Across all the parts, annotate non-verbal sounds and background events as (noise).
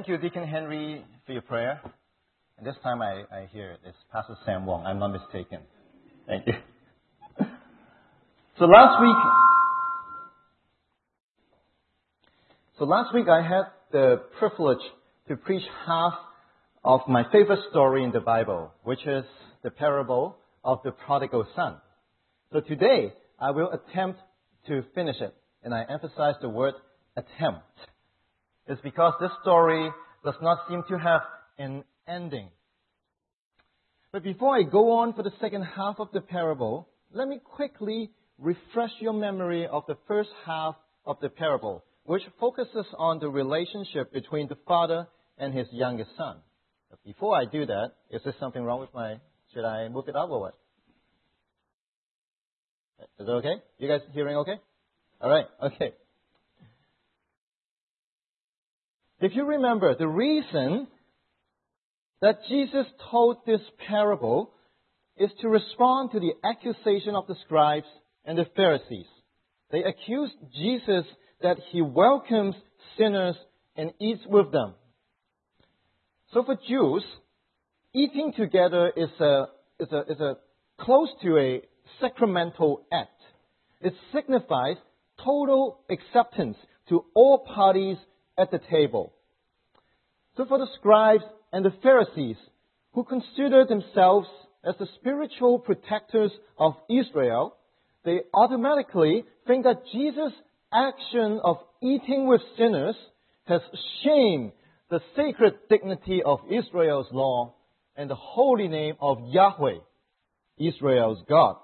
Thank you, Deacon Henry, for your prayer. And this time I, I hear it. It's Pastor Sam Wong. I'm not mistaken. Thank you. (laughs) So last week, so last week I had the privilege to preach half of my favorite story in the Bible, which is the parable of the prodigal son. So today I will attempt to finish it, and I emphasize the word attempt. It's because this story does not seem to have an ending. But before I go on for the second half of the parable, let me quickly refresh your memory of the first half of the parable, which focuses on the relationship between the father and his youngest son. But before I do that, is there something wrong with my, should I move it up or what? Is it okay? You guys hearing okay? Alright, okay. If you remember, the reason that Jesus told this parable is to respond to the accusation of the scribes and the Pharisees. They accused Jesus that he welcomes sinners and eats with them. So for Jews, eating together is a, is a, is a close to a sacramental act. It signifies total acceptance to all parties at the table. So for the scribes and the Pharisees, who consider themselves as the spiritual protectors of Israel, they automatically think that Jesus' action of eating with sinners has shamed the sacred dignity of Israel's law and the holy name of Yahweh, Israel's God.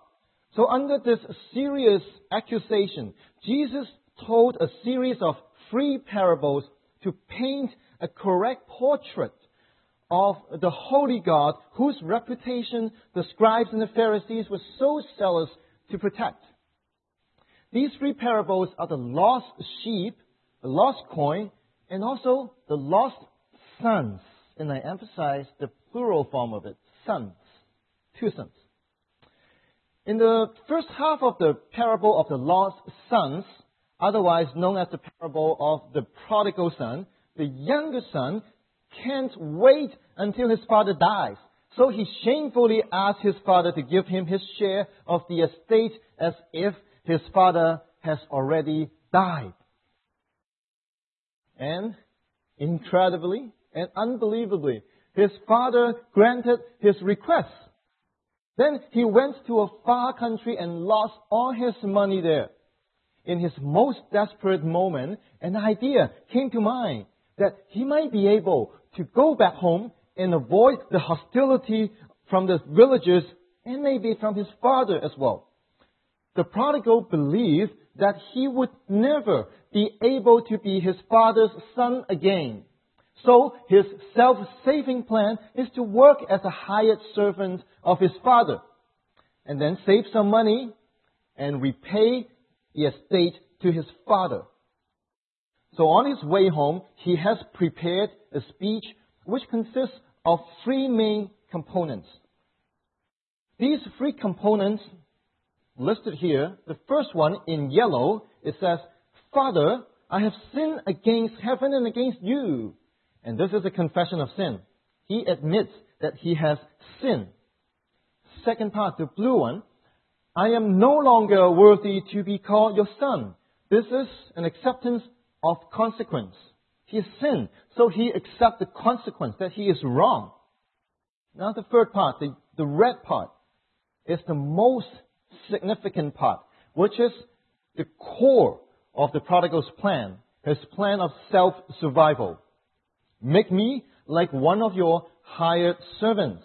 So under this serious accusation, Jesus told a series of three parables to paint a correct portrait of the holy God whose reputation the scribes and the Pharisees were so zealous to protect. These three parables are the lost sheep, the lost coin, and also the lost sons. And I emphasize the plural form of it, sons. Two sons. In the first half of the parable of the lost sons, otherwise known as the parable of the prodigal son, the younger son can't wait until his father dies. So he shamefully asks his father to give him his share of the estate as if his father has already died. And incredibly and unbelievably, his father granted his request. Then he went to a far country and lost all his money there. In his most desperate moment, an idea came to mind that he might be able to go back home and avoid the hostility from the villagers and maybe from his father as well. The prodigal believed that he would never be able to be his father's son again. So his self-saving plan is to work as a hired servant of his father and then save some money and repay estate to his father. So on his way home, he has prepared a speech which consists of three main components. These three components listed here, the first one in yellow, it says, Father, I have sinned against heaven and against you. And this is a confession of sin. He admits that he has sinned. Second part, the blue one, I am no longer worthy to be called your son. This is an acceptance of consequence. He has sinned, so he accepts the consequence that he is wrong. Now the third part, the, the red part, is the most significant part, which is the core of the prodigal's plan, his plan of self-survival. Make me like one of your hired servants.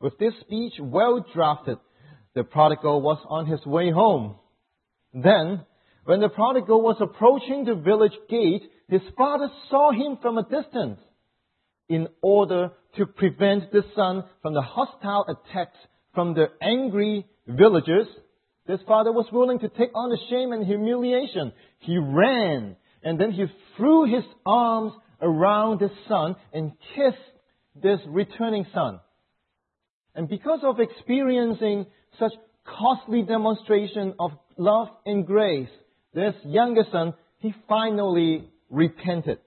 With this speech well drafted, the prodigal was on his way home. Then when the prodigal was approaching the village gate, his father saw him from a distance. In order to prevent the son from the hostile attacks from the angry villagers, this father was willing to take on the shame and humiliation. He ran and then he threw his arms around his son and kissed this returning son. And because of experiencing such costly demonstration of love and grace, this younger son, he finally repented.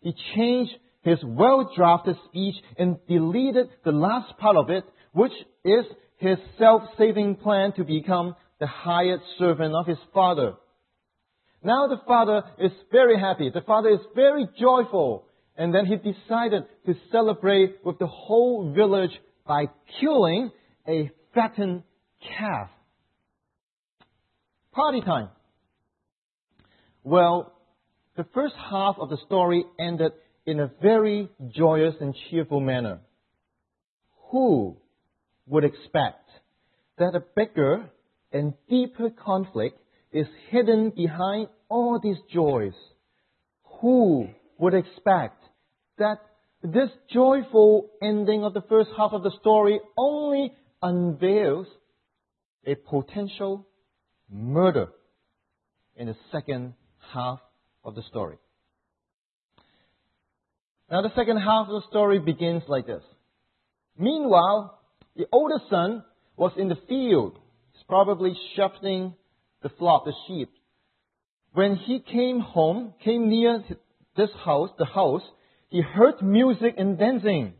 he changed his well-drafted speech and deleted the last part of it, which is his self-saving plan to become the hired servant of his father. Now the father is very happy. The father is very joyful. And then he decided to celebrate with the whole village by killing a fattened calf. Party time. Well, the first half of the story ended in a very joyous and cheerful manner. Who would expect that a bigger and deeper conflict is hidden behind all these joys? Who would expect that this joyful ending of the first half of the story only unveils a potential murder in the second half of the story. Now, the second half of the story begins like this. Meanwhile, the older son was in the field. He's probably shepherding the flock, the sheep. When he came home, came near this house, the house, he heard music and dancing.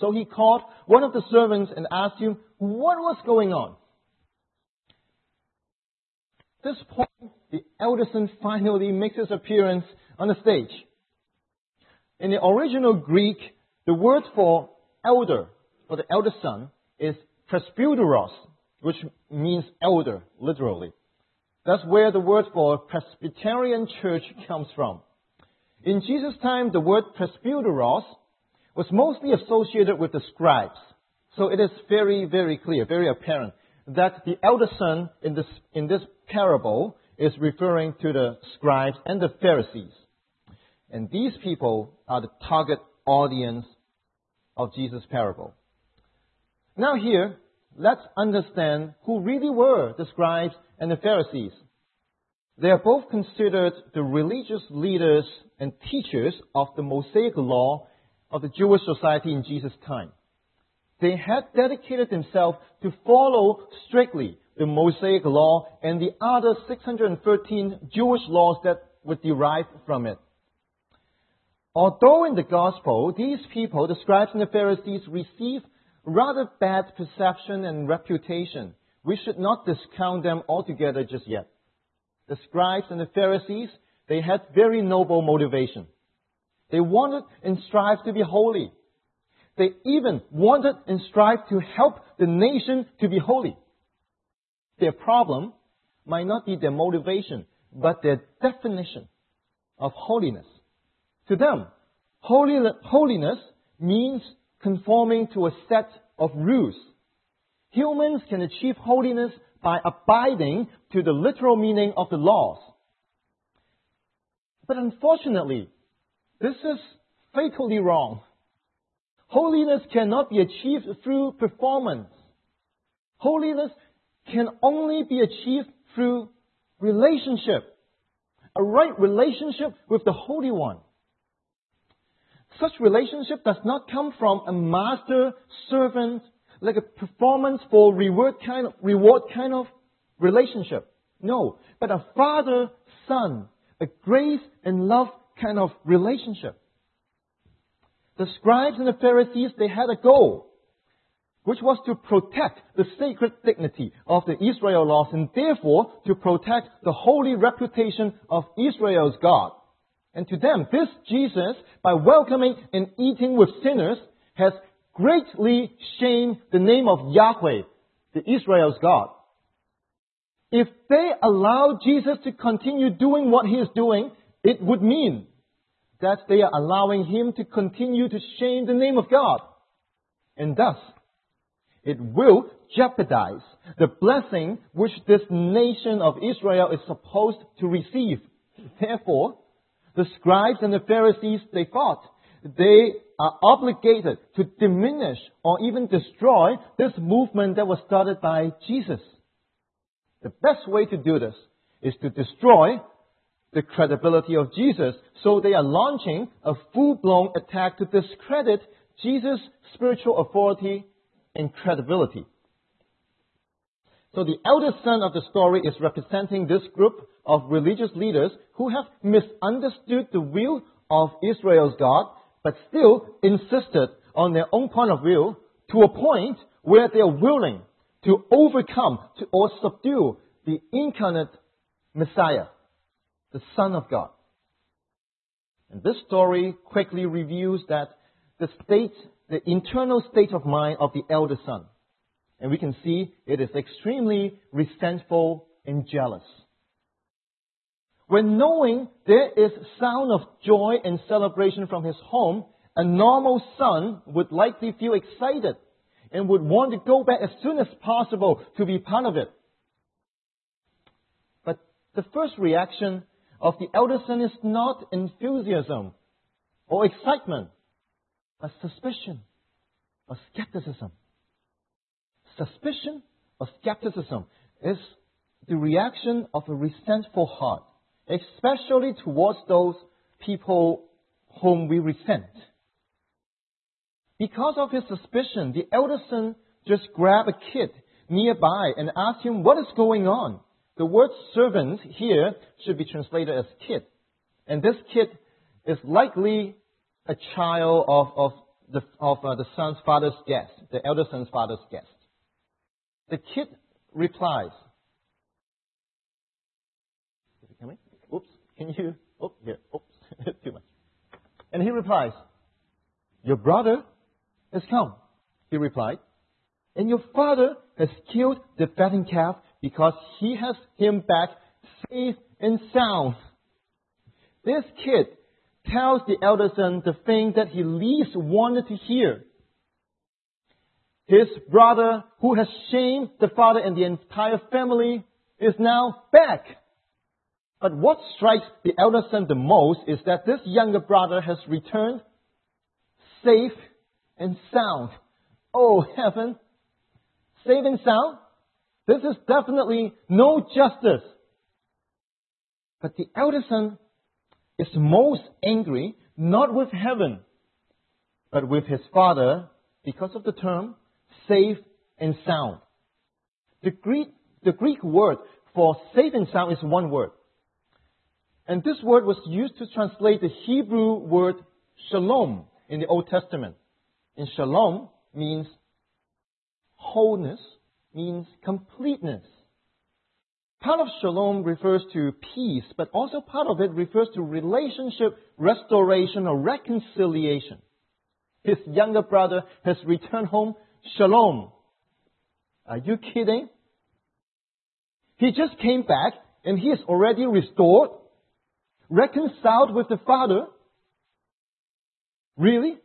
So he called one of the servants and asked him what was going on. At this point, the elder son finally makes his appearance on the stage. In the original Greek, the word for elder, for the elder son, is presbyteros, which means elder, literally. That's where the word for Presbyterian church comes from. In Jesus' time, the word presbyteros was mostly associated with the scribes. So it is very, very clear, very apparent that the elder son in this, in this parable is referring to the scribes and the Pharisees. And these people are the target audience of Jesus' parable. Now here, let's understand who really were the scribes and the Pharisees. They are both considered the religious leaders and teachers of the Mosaic law of the Jewish society in Jesus' time. They had dedicated themselves to follow strictly the Mosaic law and the other 613 Jewish laws that were derived from it. Although in the gospel, these people, the scribes and the Pharisees, receive rather bad perception and reputation, we should not discount them altogether just yet. The scribes and the Pharisees, they had very noble motivation. They wanted and strived to be holy. They even wanted and strived to help the nation to be holy. Their problem might not be their motivation, but their definition of holiness. To them, holiness means conforming to a set of rules. Humans can achieve holiness by abiding to the literal meaning of the laws. But unfortunately, this is fatally wrong. Holiness cannot be achieved through performance. Holiness can only be achieved through relationship. A right relationship with the Holy One. Such relationship does not come from a master servant, like a performance for reward kind of, reward kind of relationship. No, but a father son, a grace and love kind of relationship. The scribes and the Pharisees, they had a goal, which was to protect the sacred dignity of the Israel laws and therefore to protect the holy reputation of Israel's God. And to them, this Jesus, by welcoming and eating with sinners, has greatly shamed the name of Yahweh, the Israel's God. If they allow Jesus to continue doing what he is doing, it would mean that they are allowing him to continue to shame the name of God. And thus, it will jeopardize the blessing which this nation of Israel is supposed to receive. Therefore, the scribes and the Pharisees, they thought they are obligated to diminish or even destroy this movement that was started by Jesus. The best way to do this is to destroy the credibility of Jesus. So they are launching a full-blown attack to discredit Jesus' spiritual authority and credibility. So the eldest son of the story is representing this group of religious leaders who have misunderstood the will of Israel's God, but still insisted on their own point of view to a point where they are willing to overcome to, or subdue the incarnate Messiah, the Son of God. And this story quickly reveals that the state, the internal state of mind of the elder son. And we can see it is extremely resentful and jealous. When knowing there is sound of joy and celebration from his home, a normal son would likely feel excited and would want to go back as soon as possible to be part of it. But the first reaction of the elder son is not enthusiasm or excitement, but suspicion or skepticism. Suspicion or skepticism is the reaction of a resentful heart, especially towards those people whom we resent. Because of his suspicion, the elder son just grabbed a kid nearby and asked him what is going on. The word servant here should be translated as kid. And this kid is likely a child of, of the, of uh, the son's father's guest, the elder son's father's guest. The kid replies? Oops, can you? Oops, here, oops, (laughs) too much. And he replies, Your brother has come, he replied, and your father has killed the fattened calf because he has him back safe and sound. This kid tells the elder son the thing that he least wanted to hear. His brother, who has shamed the father and the entire family, is now back. But what strikes the elder son the most is that this younger brother has returned safe and sound. Oh heaven! Safe and sound? This is definitely no justice. But the elder son is most angry not with heaven, but with his father because of the term safe and sound. The Greek, the Greek word for safe and sound is one word. And this word was used to translate the Hebrew word shalom in the Old Testament. And shalom means wholeness, means completeness. Part of shalom refers to peace, but also part of it refers to relationship restoration or reconciliation. His younger brother has returned home shalom. Are you kidding? He just came back and he is already restored, reconciled with the father. Really?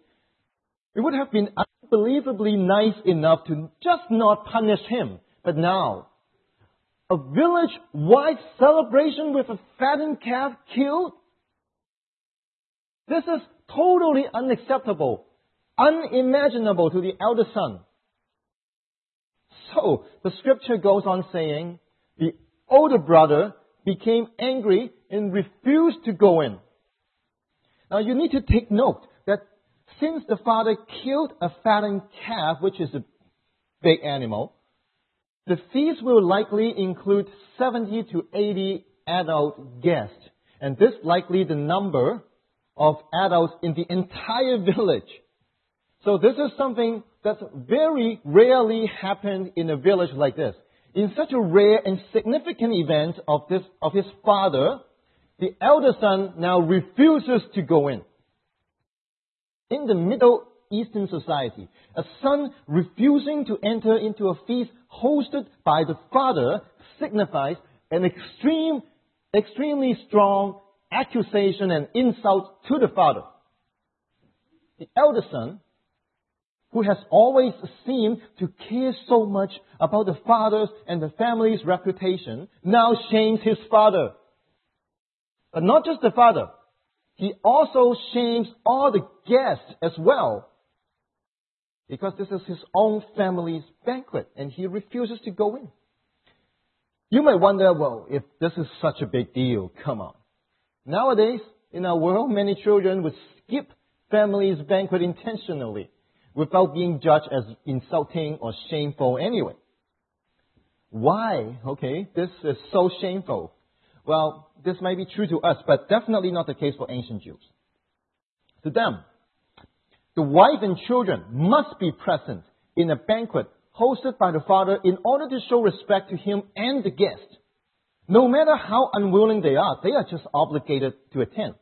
It would have been unbelievably nice enough to just not punish him. But now, a village wide celebration with a fattened calf killed? This is totally unacceptable, unimaginable to the elder son. So, the scripture goes on saying, the older brother became angry and refused to go in. Now you need to take note since the father killed a fattened calf, which is a big animal, the feast will likely include 70 to 80 adult guests. And this likely the number of adults in the entire village. So this is something that's very rarely happened in a village like this. In such a rare and significant event of this, of his father, the elder son now refuses to go in. In the Middle Eastern society, a son refusing to enter into a feast hosted by the father signifies an extreme, extremely strong accusation and insult to the father. The elder son, who has always seemed to care so much about the father's and the family's reputation, now shames his father. But not just the father he also shames all the guests as well. Because this is his own family's banquet and he refuses to go in. You might wonder, well, if this is such a big deal, come on. Nowadays, in our world, many children would skip family's banquet intentionally without being judged as insulting or shameful anyway. Why, okay, this is so shameful? Well, this may be true to us, but definitely not the case for ancient Jews. to them. The wife and children must be present in a banquet hosted by the father in order to show respect to him and the guest. No matter how unwilling they are, they are just obligated to attend.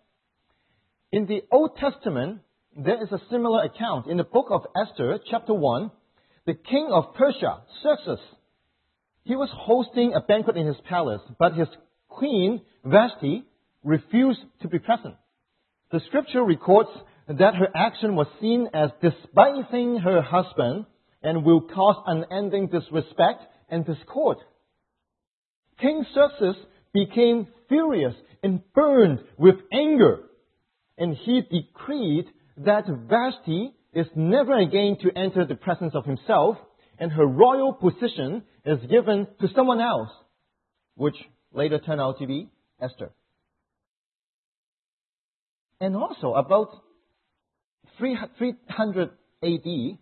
In the Old Testament, there is a similar account. In the book of Esther, chapter 1, the king of Persia, Xerxes, he was hosting a banquet in his palace, but his queen, Vashti, refused to be present. The scripture records that her action was seen as despising her husband and will cause unending disrespect and discord. King Xerxes became furious and burned with anger, and he decreed that Vashti is never again to enter the presence of himself, and her royal position is given to someone else, which later turned out to be Esther. And also, about 300 AD,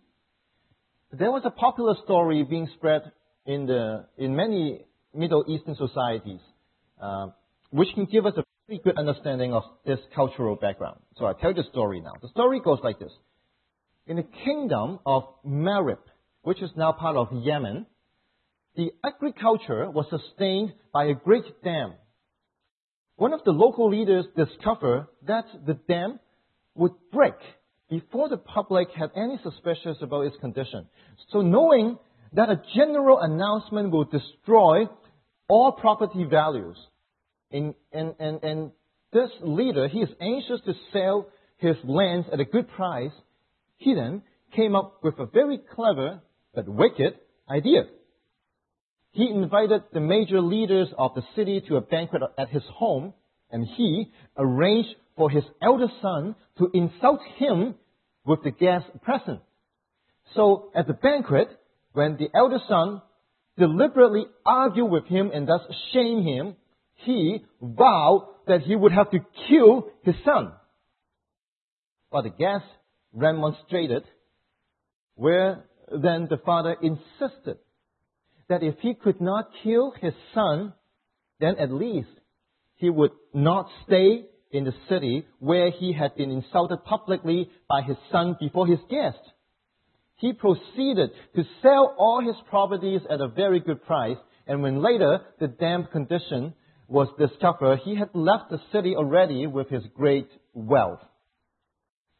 there was a popular story being spread in, the, in many Middle Eastern societies, uh, which can give us a pretty good understanding of this cultural background. So I'll tell you the story now. The story goes like this. In the kingdom of Marib, which is now part of Yemen, the agriculture was sustained by a great dam. One of the local leaders discovered that the dam would break before the public had any suspicions about its condition. So knowing that a general announcement will destroy all property values, and, and, and, and this leader, he is anxious to sell his lands at a good price, he then came up with a very clever but wicked idea. He invited the major leaders of the city to a banquet at his home, and he arranged for his eldest son to insult him with the guests present. So at the banquet, when the eldest son deliberately argued with him and thus shame him, he vowed that he would have to kill his son. But the guests remonstrated, where then the father insisted that if he could not kill his son, then at least he would not stay in the city where he had been insulted publicly by his son before his guests. He proceeded to sell all his properties at a very good price, and when later the damp condition was discovered, he had left the city already with his great wealth.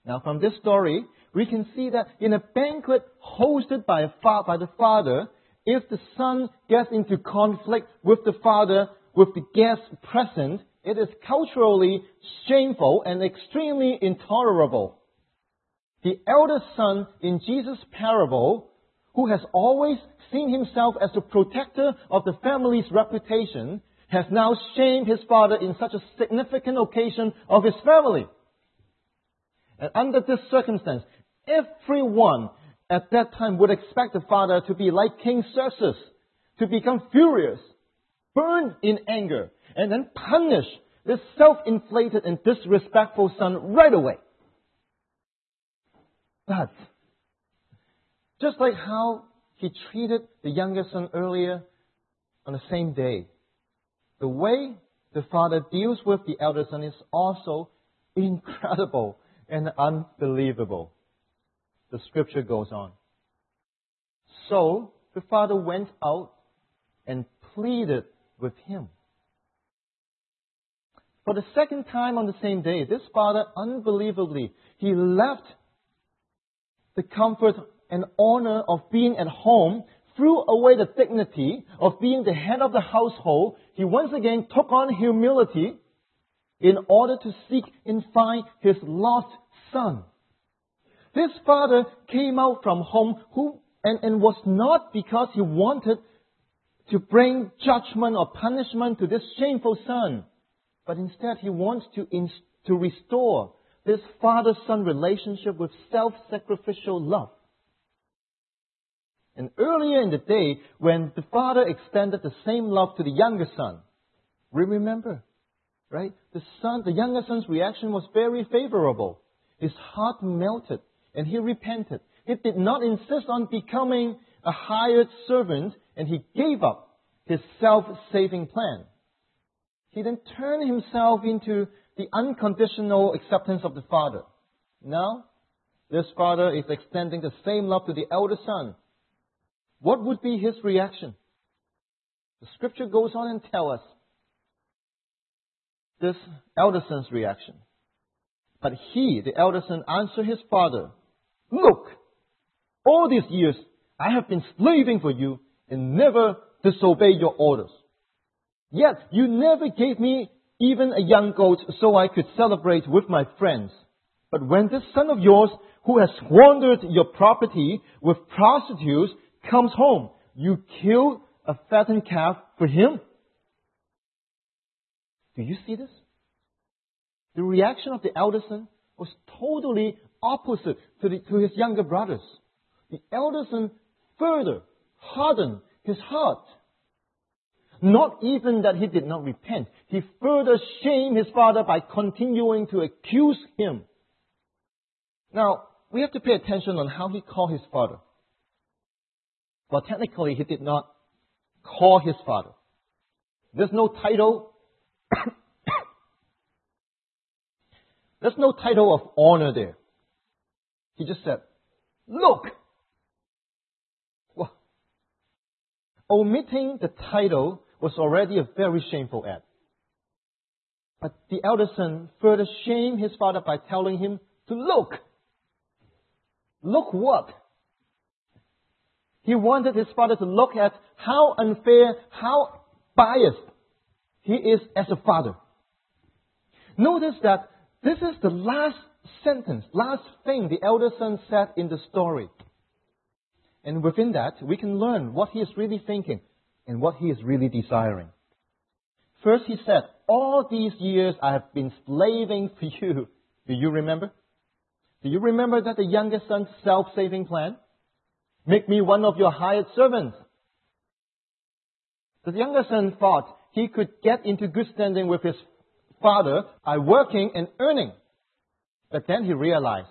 Now from this story, we can see that in a banquet hosted by, fa- by the father, if the son gets into conflict with the father, with the guests present, it is culturally shameful and extremely intolerable. The eldest son in Jesus' parable, who has always seen himself as the protector of the family's reputation, has now shamed his father in such a significant occasion of his family. And under this circumstance, everyone at that time would expect the father to be like King Xerxes, to become furious, burn in anger, and then punish this self-inflated and disrespectful son right away. But, just like how he treated the younger son earlier on the same day, the way the father deals with the elder son is also incredible and unbelievable. The scripture goes on. So the father went out and pleaded with him. For the second time on the same day, this father, unbelievably, he left the comfort and honor of being at home, threw away the dignity of being the head of the household. He once again took on humility in order to seek and find his lost son. This father came out from home who, and, and was not because he wanted to bring judgment or punishment to this shameful son but instead he wants to, to restore this father-son relationship with self-sacrificial love. And earlier in the day, when the father extended the same love to the younger son, we remember, right? The son, the younger son's reaction was very favorable. His heart melted and he repented. He did not insist on becoming a hired servant and he gave up his self-saving plan he then turned himself into the unconditional acceptance of the Father. Now, this father is extending the same love to the elder son. What would be his reaction? The scripture goes on and tells us this elder son's reaction. But he, the elder son, answered his father, Look, all these years I have been slaving for you and never disobeyed your orders. Yet you never gave me even a young goat so I could celebrate with my friends. But when this son of yours, who has squandered your property with prostitutes, comes home, you kill a fattened calf for him? Do you see this? The reaction of the elder son was totally opposite to, the, to his younger brothers. The elder son further hardened his heart. Not even that he did not repent. He further shamed his father by continuing to accuse him. Now, we have to pay attention on how he called his father. Well, technically, he did not call his father. There's no title. (coughs) There's no title of honor there. He just said, Look! Well, omitting the title was already a very shameful act. But the elder son further shamed his father by telling him to look. Look what? He wanted his father to look at how unfair, how biased he is as a father. Notice that this is the last sentence, last thing the elder son said in the story. And within that, we can learn what he is really thinking and what he is really desiring. First, he said, All these years I have been slaving for you. Do you remember? Do you remember that the youngest son's self saving plan? Make me one of your hired servants. The younger son thought he could get into good standing with his father by working and earning. But then he realized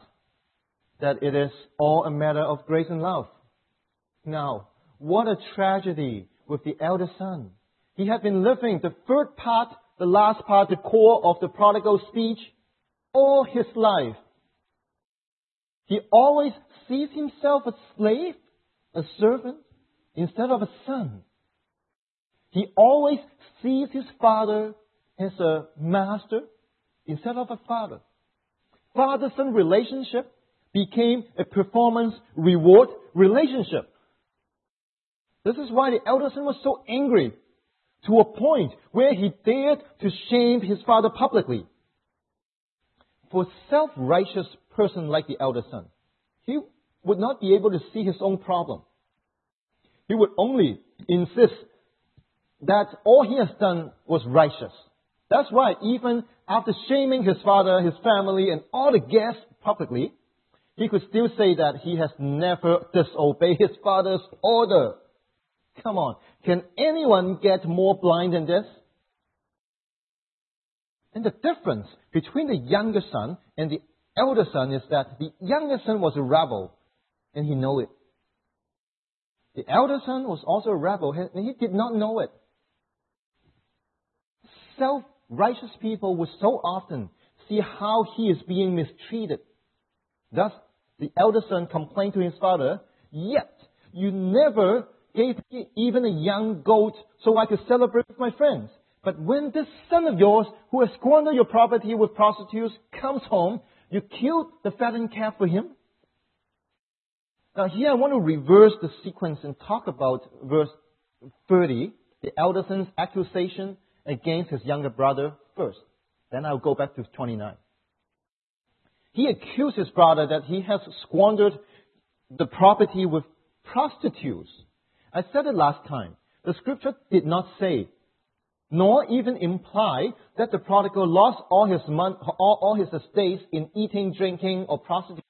that it is all a matter of grace and love. Now, what a tragedy with the elder son. He had been living the third part, the last part, the core of the prodigal speech all his life. He always sees himself a slave, a servant, instead of a son. He always sees his father as a master instead of a father. Father son relationship became a performance reward relationship. This is why the elder son was so angry to a point where he dared to shame his father publicly. For a self-righteous person like the elder son, he would not be able to see his own problem. He would only insist that all he has done was righteous. That's why even after shaming his father, his family, and all the guests publicly, he could still say that he has never disobeyed his father's order. Come on. Can anyone get more blind than this? And the difference between the younger son and the elder son is that the younger son was a rebel and he knew it. The elder son was also a rebel and he did not know it. Self-righteous people would so often see how he is being mistreated. Thus, the elder son complained to his father, yet you never gave me even a young goat so I could celebrate with my friends. But when this son of yours, who has squandered your property with prostitutes, comes home, you killed the fattened calf for him? Now here I want to reverse the sequence and talk about verse 30, the elder son's accusation against his younger brother first. Then I'll go back to 29. He accused his brother that he has squandered the property with prostitutes. I said it last time. The scripture did not say, nor even imply that the prodigal lost all his, mon- all, all his estates in eating, drinking, or prostitutes.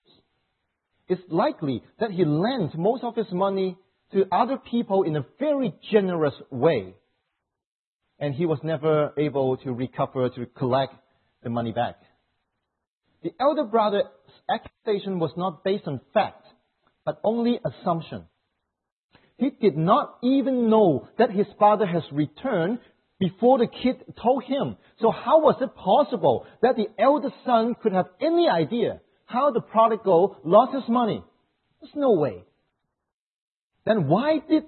It's likely that he lent most of his money to other people in a very generous way. And he was never able to recover, to collect the money back. The elder brother's accusation was not based on fact, but only assumption. He did not even know that his father has returned before the kid told him. So how was it possible that the elder son could have any idea how the prodigal lost his money. There's no way. Then why did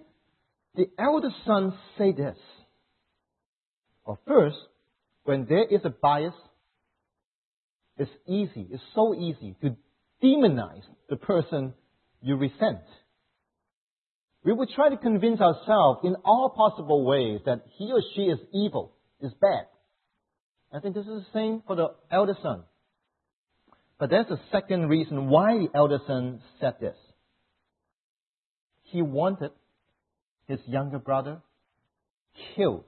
the elder son say this? Well, first, when there is a bias, it's easy, it's so easy to demonize the person you resent. We would try to convince ourselves in all possible ways that he or she is evil, is bad. I think this is the same for the elder son. But there's a second reason why the elder son said this. He wanted his younger brother killed.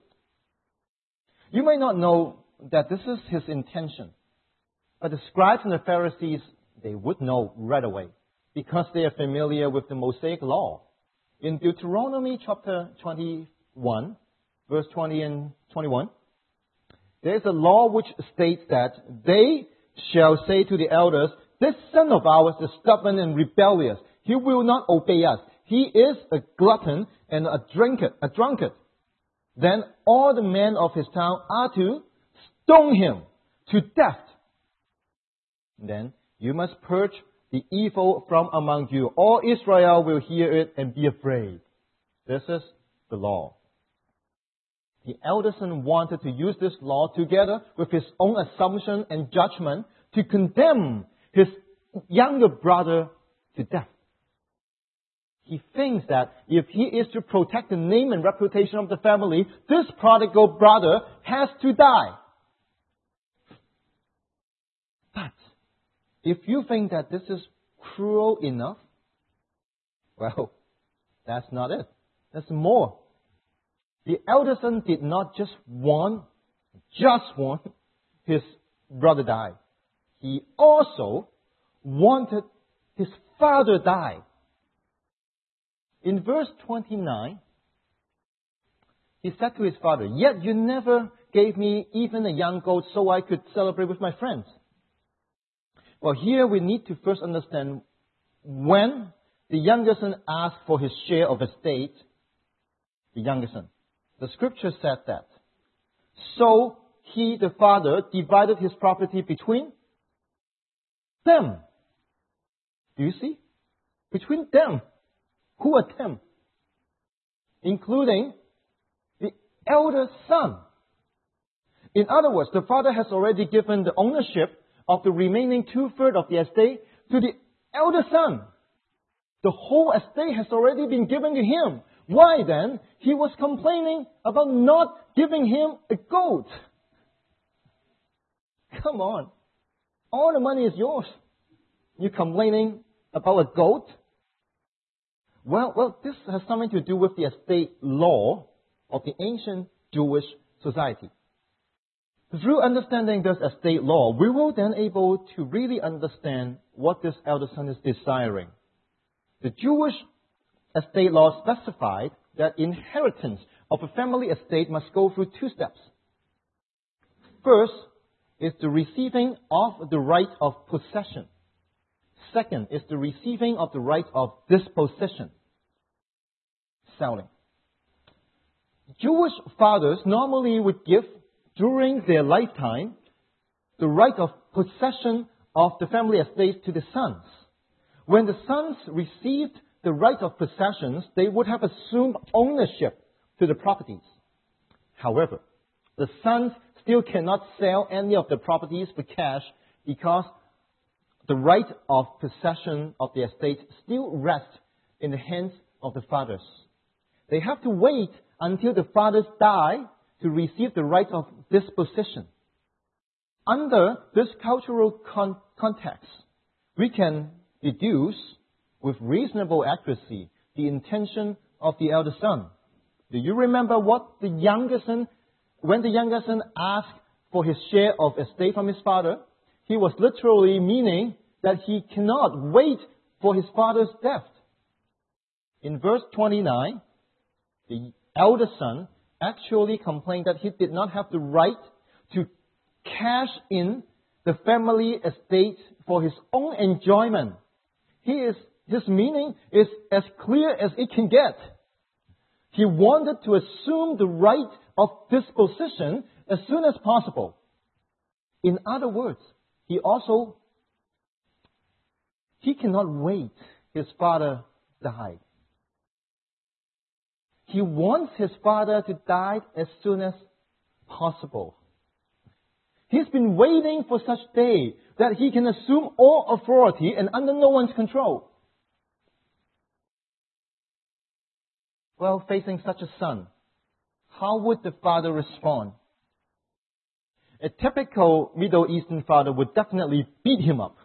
You may not know that this is his intention, but the scribes and the Pharisees, they would know right away because they are familiar with the Mosaic law. In Deuteronomy chapter 21, verse 20 and 21, there is a law which states that they shall say to the elders, This son of ours is stubborn and rebellious. He will not obey us. He is a glutton and a drunkard, a drunkard. Then all the men of his town are to stone him to death. Then you must purge the evil from among you. All Israel will hear it and be afraid. This is the law. The elder son wanted to use this law together with his own assumption and judgment to condemn his younger brother to death. He thinks that if he is to protect the name and reputation of the family, this prodigal brother has to die. But if you think that this is cruel enough, well, that's not it. There's more. The elder son did not just want, just want his brother die. He also wanted his father die. In verse 29, he said to his father, Yet you never gave me even a young goat so I could celebrate with my friends. Well, here we need to first understand when the younger son asked for his share of estate, the younger son. The scripture said that. So he, the father, divided his property between them. Do you see? Between them. Who them? Including the elder son. In other words, the father has already given the ownership of the remaining two thirds of the estate to the elder son. The whole estate has already been given to him. Why then? He was complaining about not giving him a goat. Come on. All the money is yours. You complaining about a goat? Well, well, this has something to do with the estate law of the ancient Jewish society. Through understanding this estate law, we will then able to really understand what this elder son is desiring. The Jewish estate law specified that inheritance of a family estate must go through two steps. First is the receiving of the right of possession. Second is the receiving of the right of disposition. Selling. Jewish fathers normally would give during their lifetime the right of possession of the family estate to the sons. When the sons received the right of possessions, they would have assumed ownership to the properties. However, the sons still cannot sell any of the properties for cash because the right of possession of the estate still rests in the hands of the fathers. They have to wait until the fathers die to receive the right of disposition. Under this cultural con- context, we can deduce with reasonable accuracy the intention of the elder son. Do you remember what the younger son, when the younger son asked for his share of estate from his father, he was literally meaning that he cannot wait for his father's death. In verse 29, the elder son actually complained that he did not have the right to cash in the family estate for his own enjoyment. He is, his meaning is as clear as it can get. He wanted to assume the right of disposition as soon as possible. In other words, he also he cannot wait his father died. He wants his father to die as soon as possible. He's been waiting for such day that he can assume all authority and under no one's control. Well, facing such a son, how would the father respond? A typical Middle Eastern father would definitely beat him up.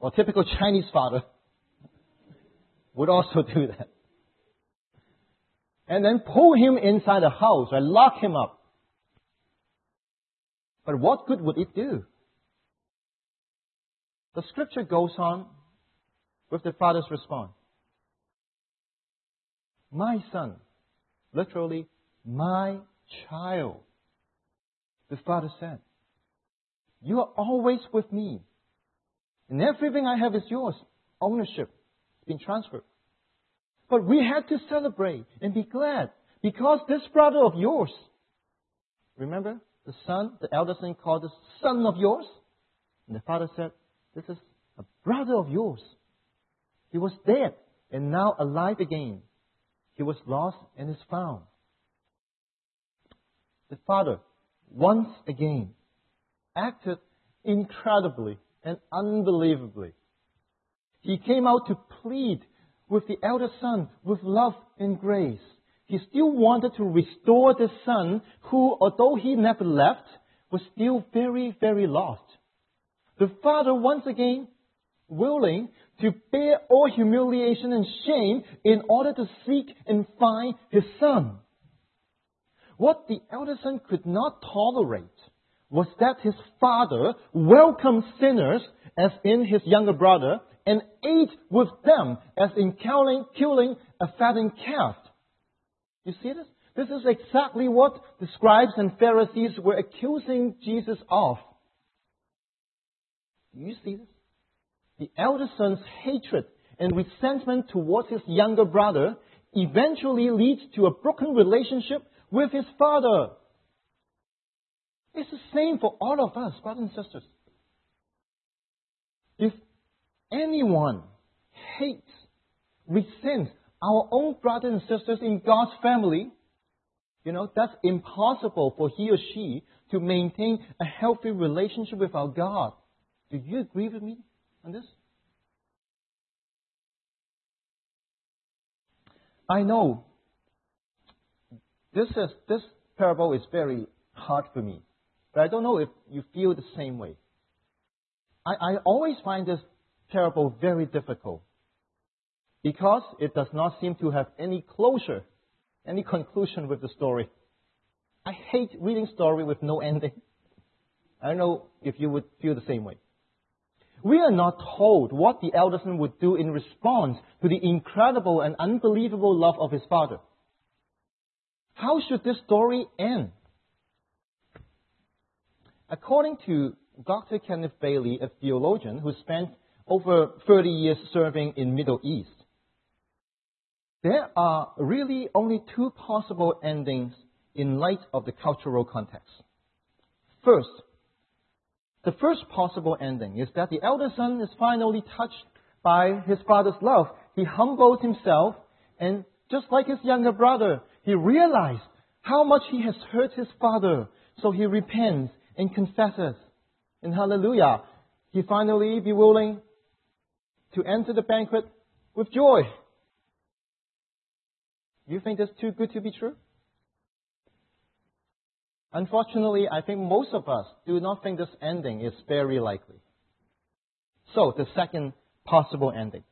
Or typical Chinese father would also (laughs) do that. And then pull him inside the house and lock him up. But what good would it do? The scripture goes on with the father's response. My son, literally, my child. The father said, You are always with me. And everything I have is yours. Ownership has been transferred. But we had to celebrate and be glad because this brother of yours, remember the son, the elder son called the son of yours? And the father said, This is a brother of yours. He was dead and now alive again. He was lost and is found. The father, once again, acted incredibly and unbelievably. He came out to plead with the elder son with love and grace. He still wanted to restore the son who, although he never left, was still very, very lost. The father once again willing to bear all humiliation and shame in order to seek and find his son. What the elder son could not tolerate was that his father welcomed sinners as in his younger brother and ate with them as in killing, killing a fattened calf. You see this? This is exactly what the scribes and Pharisees were accusing Jesus of. Do you see this? The elder son's hatred and resentment towards his younger brother eventually leads to a broken relationship with his father. It's the same for all of us, brothers and sisters. If anyone hates, resents our own brothers and sisters in God's family, you know, that's impossible for he or she to maintain a healthy relationship with our God. Do you agree with me on this? I know this is this parable is very hard for me, but I don't know if you feel the same way. I, I always find this parable very difficult because it does not seem to have any closure, any conclusion with the story. I hate reading story with no ending. I don't know if you would feel the same way. We are not told what the elder son would do in response to the incredible and unbelievable love of his father. How should this story end? According to Dr. Kenneth Bailey, a theologian who spent over 30 years serving in Middle East, there are really only two possible endings in light of the cultural context. First, the first possible ending is that the elder son is finally touched by his father's love. He humbles himself and just like his younger brother, he realized how much he has hurt his father. So he repents and confesses. And hallelujah, he finally be willing to enter the banquet with joy. You think that's too good to be true? Unfortunately, I think most of us do not think this ending is very likely. So, the second possible ending.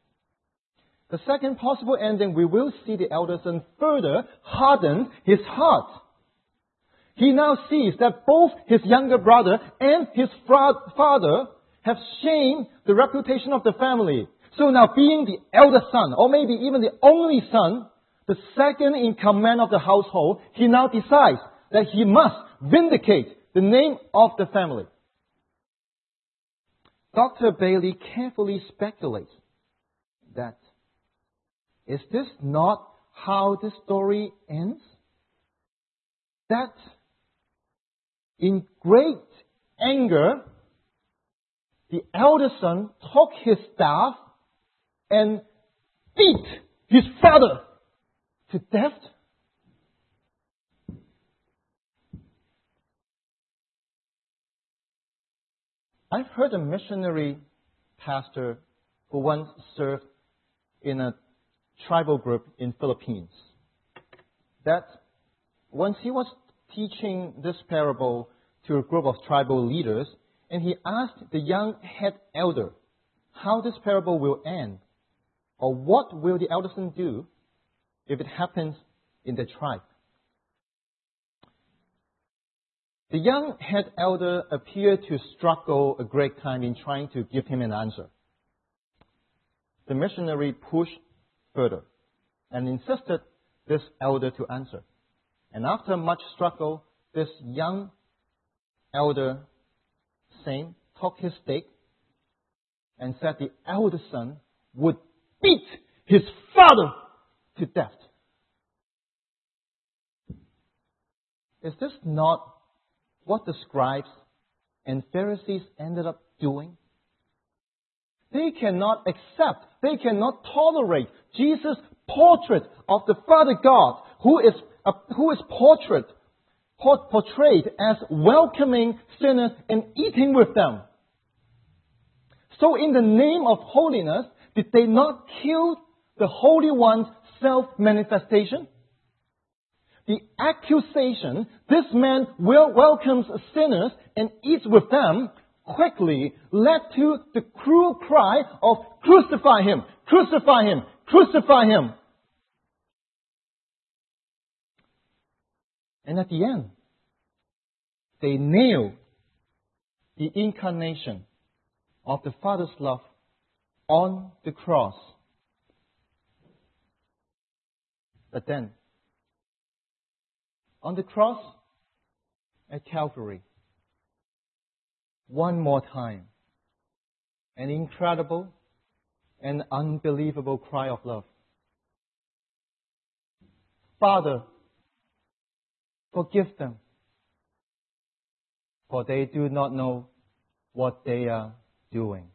The second possible ending, we will see the elder son further harden his heart. He now sees that both his younger brother and his father have shamed the reputation of the family. So now being the elder son, or maybe even the only son, the second in command of the household, he now decides that he must vindicate the name of the family. Dr. Bailey carefully speculates that is this not how the story ends? That in great anger, the elder son took his staff and beat his father to death? I've heard a missionary pastor who once served in a tribal group in Philippines that once he was teaching this parable to a group of tribal leaders and he asked the young head elder how this parable will end or what will the elder son do if it happens in the tribe. The young head elder appeared to struggle a great time in trying to give him an answer. The missionary pushed further and insisted this elder to answer. And after much struggle, this young elder saint took his stake and said the elder son would beat his father to death. Is this not what the scribes and Pharisees ended up doing? They cannot accept, they cannot tolerate Jesus' portrait of the Father God, who is, uh, who is portrait, portrayed as welcoming sinners and eating with them. So in the name of holiness, did they not kill the Holy One's self-manifestation? the accusation, this man welcomes sinners and eats with them, quickly led to the cruel cry of crucify him, crucify him, crucify him. And at the end, they nailed the incarnation of the Father's love on the cross. But then, on the cross at Calvary. One more time. An incredible and unbelievable cry of love. Father, forgive them, for they do not know what they are doing.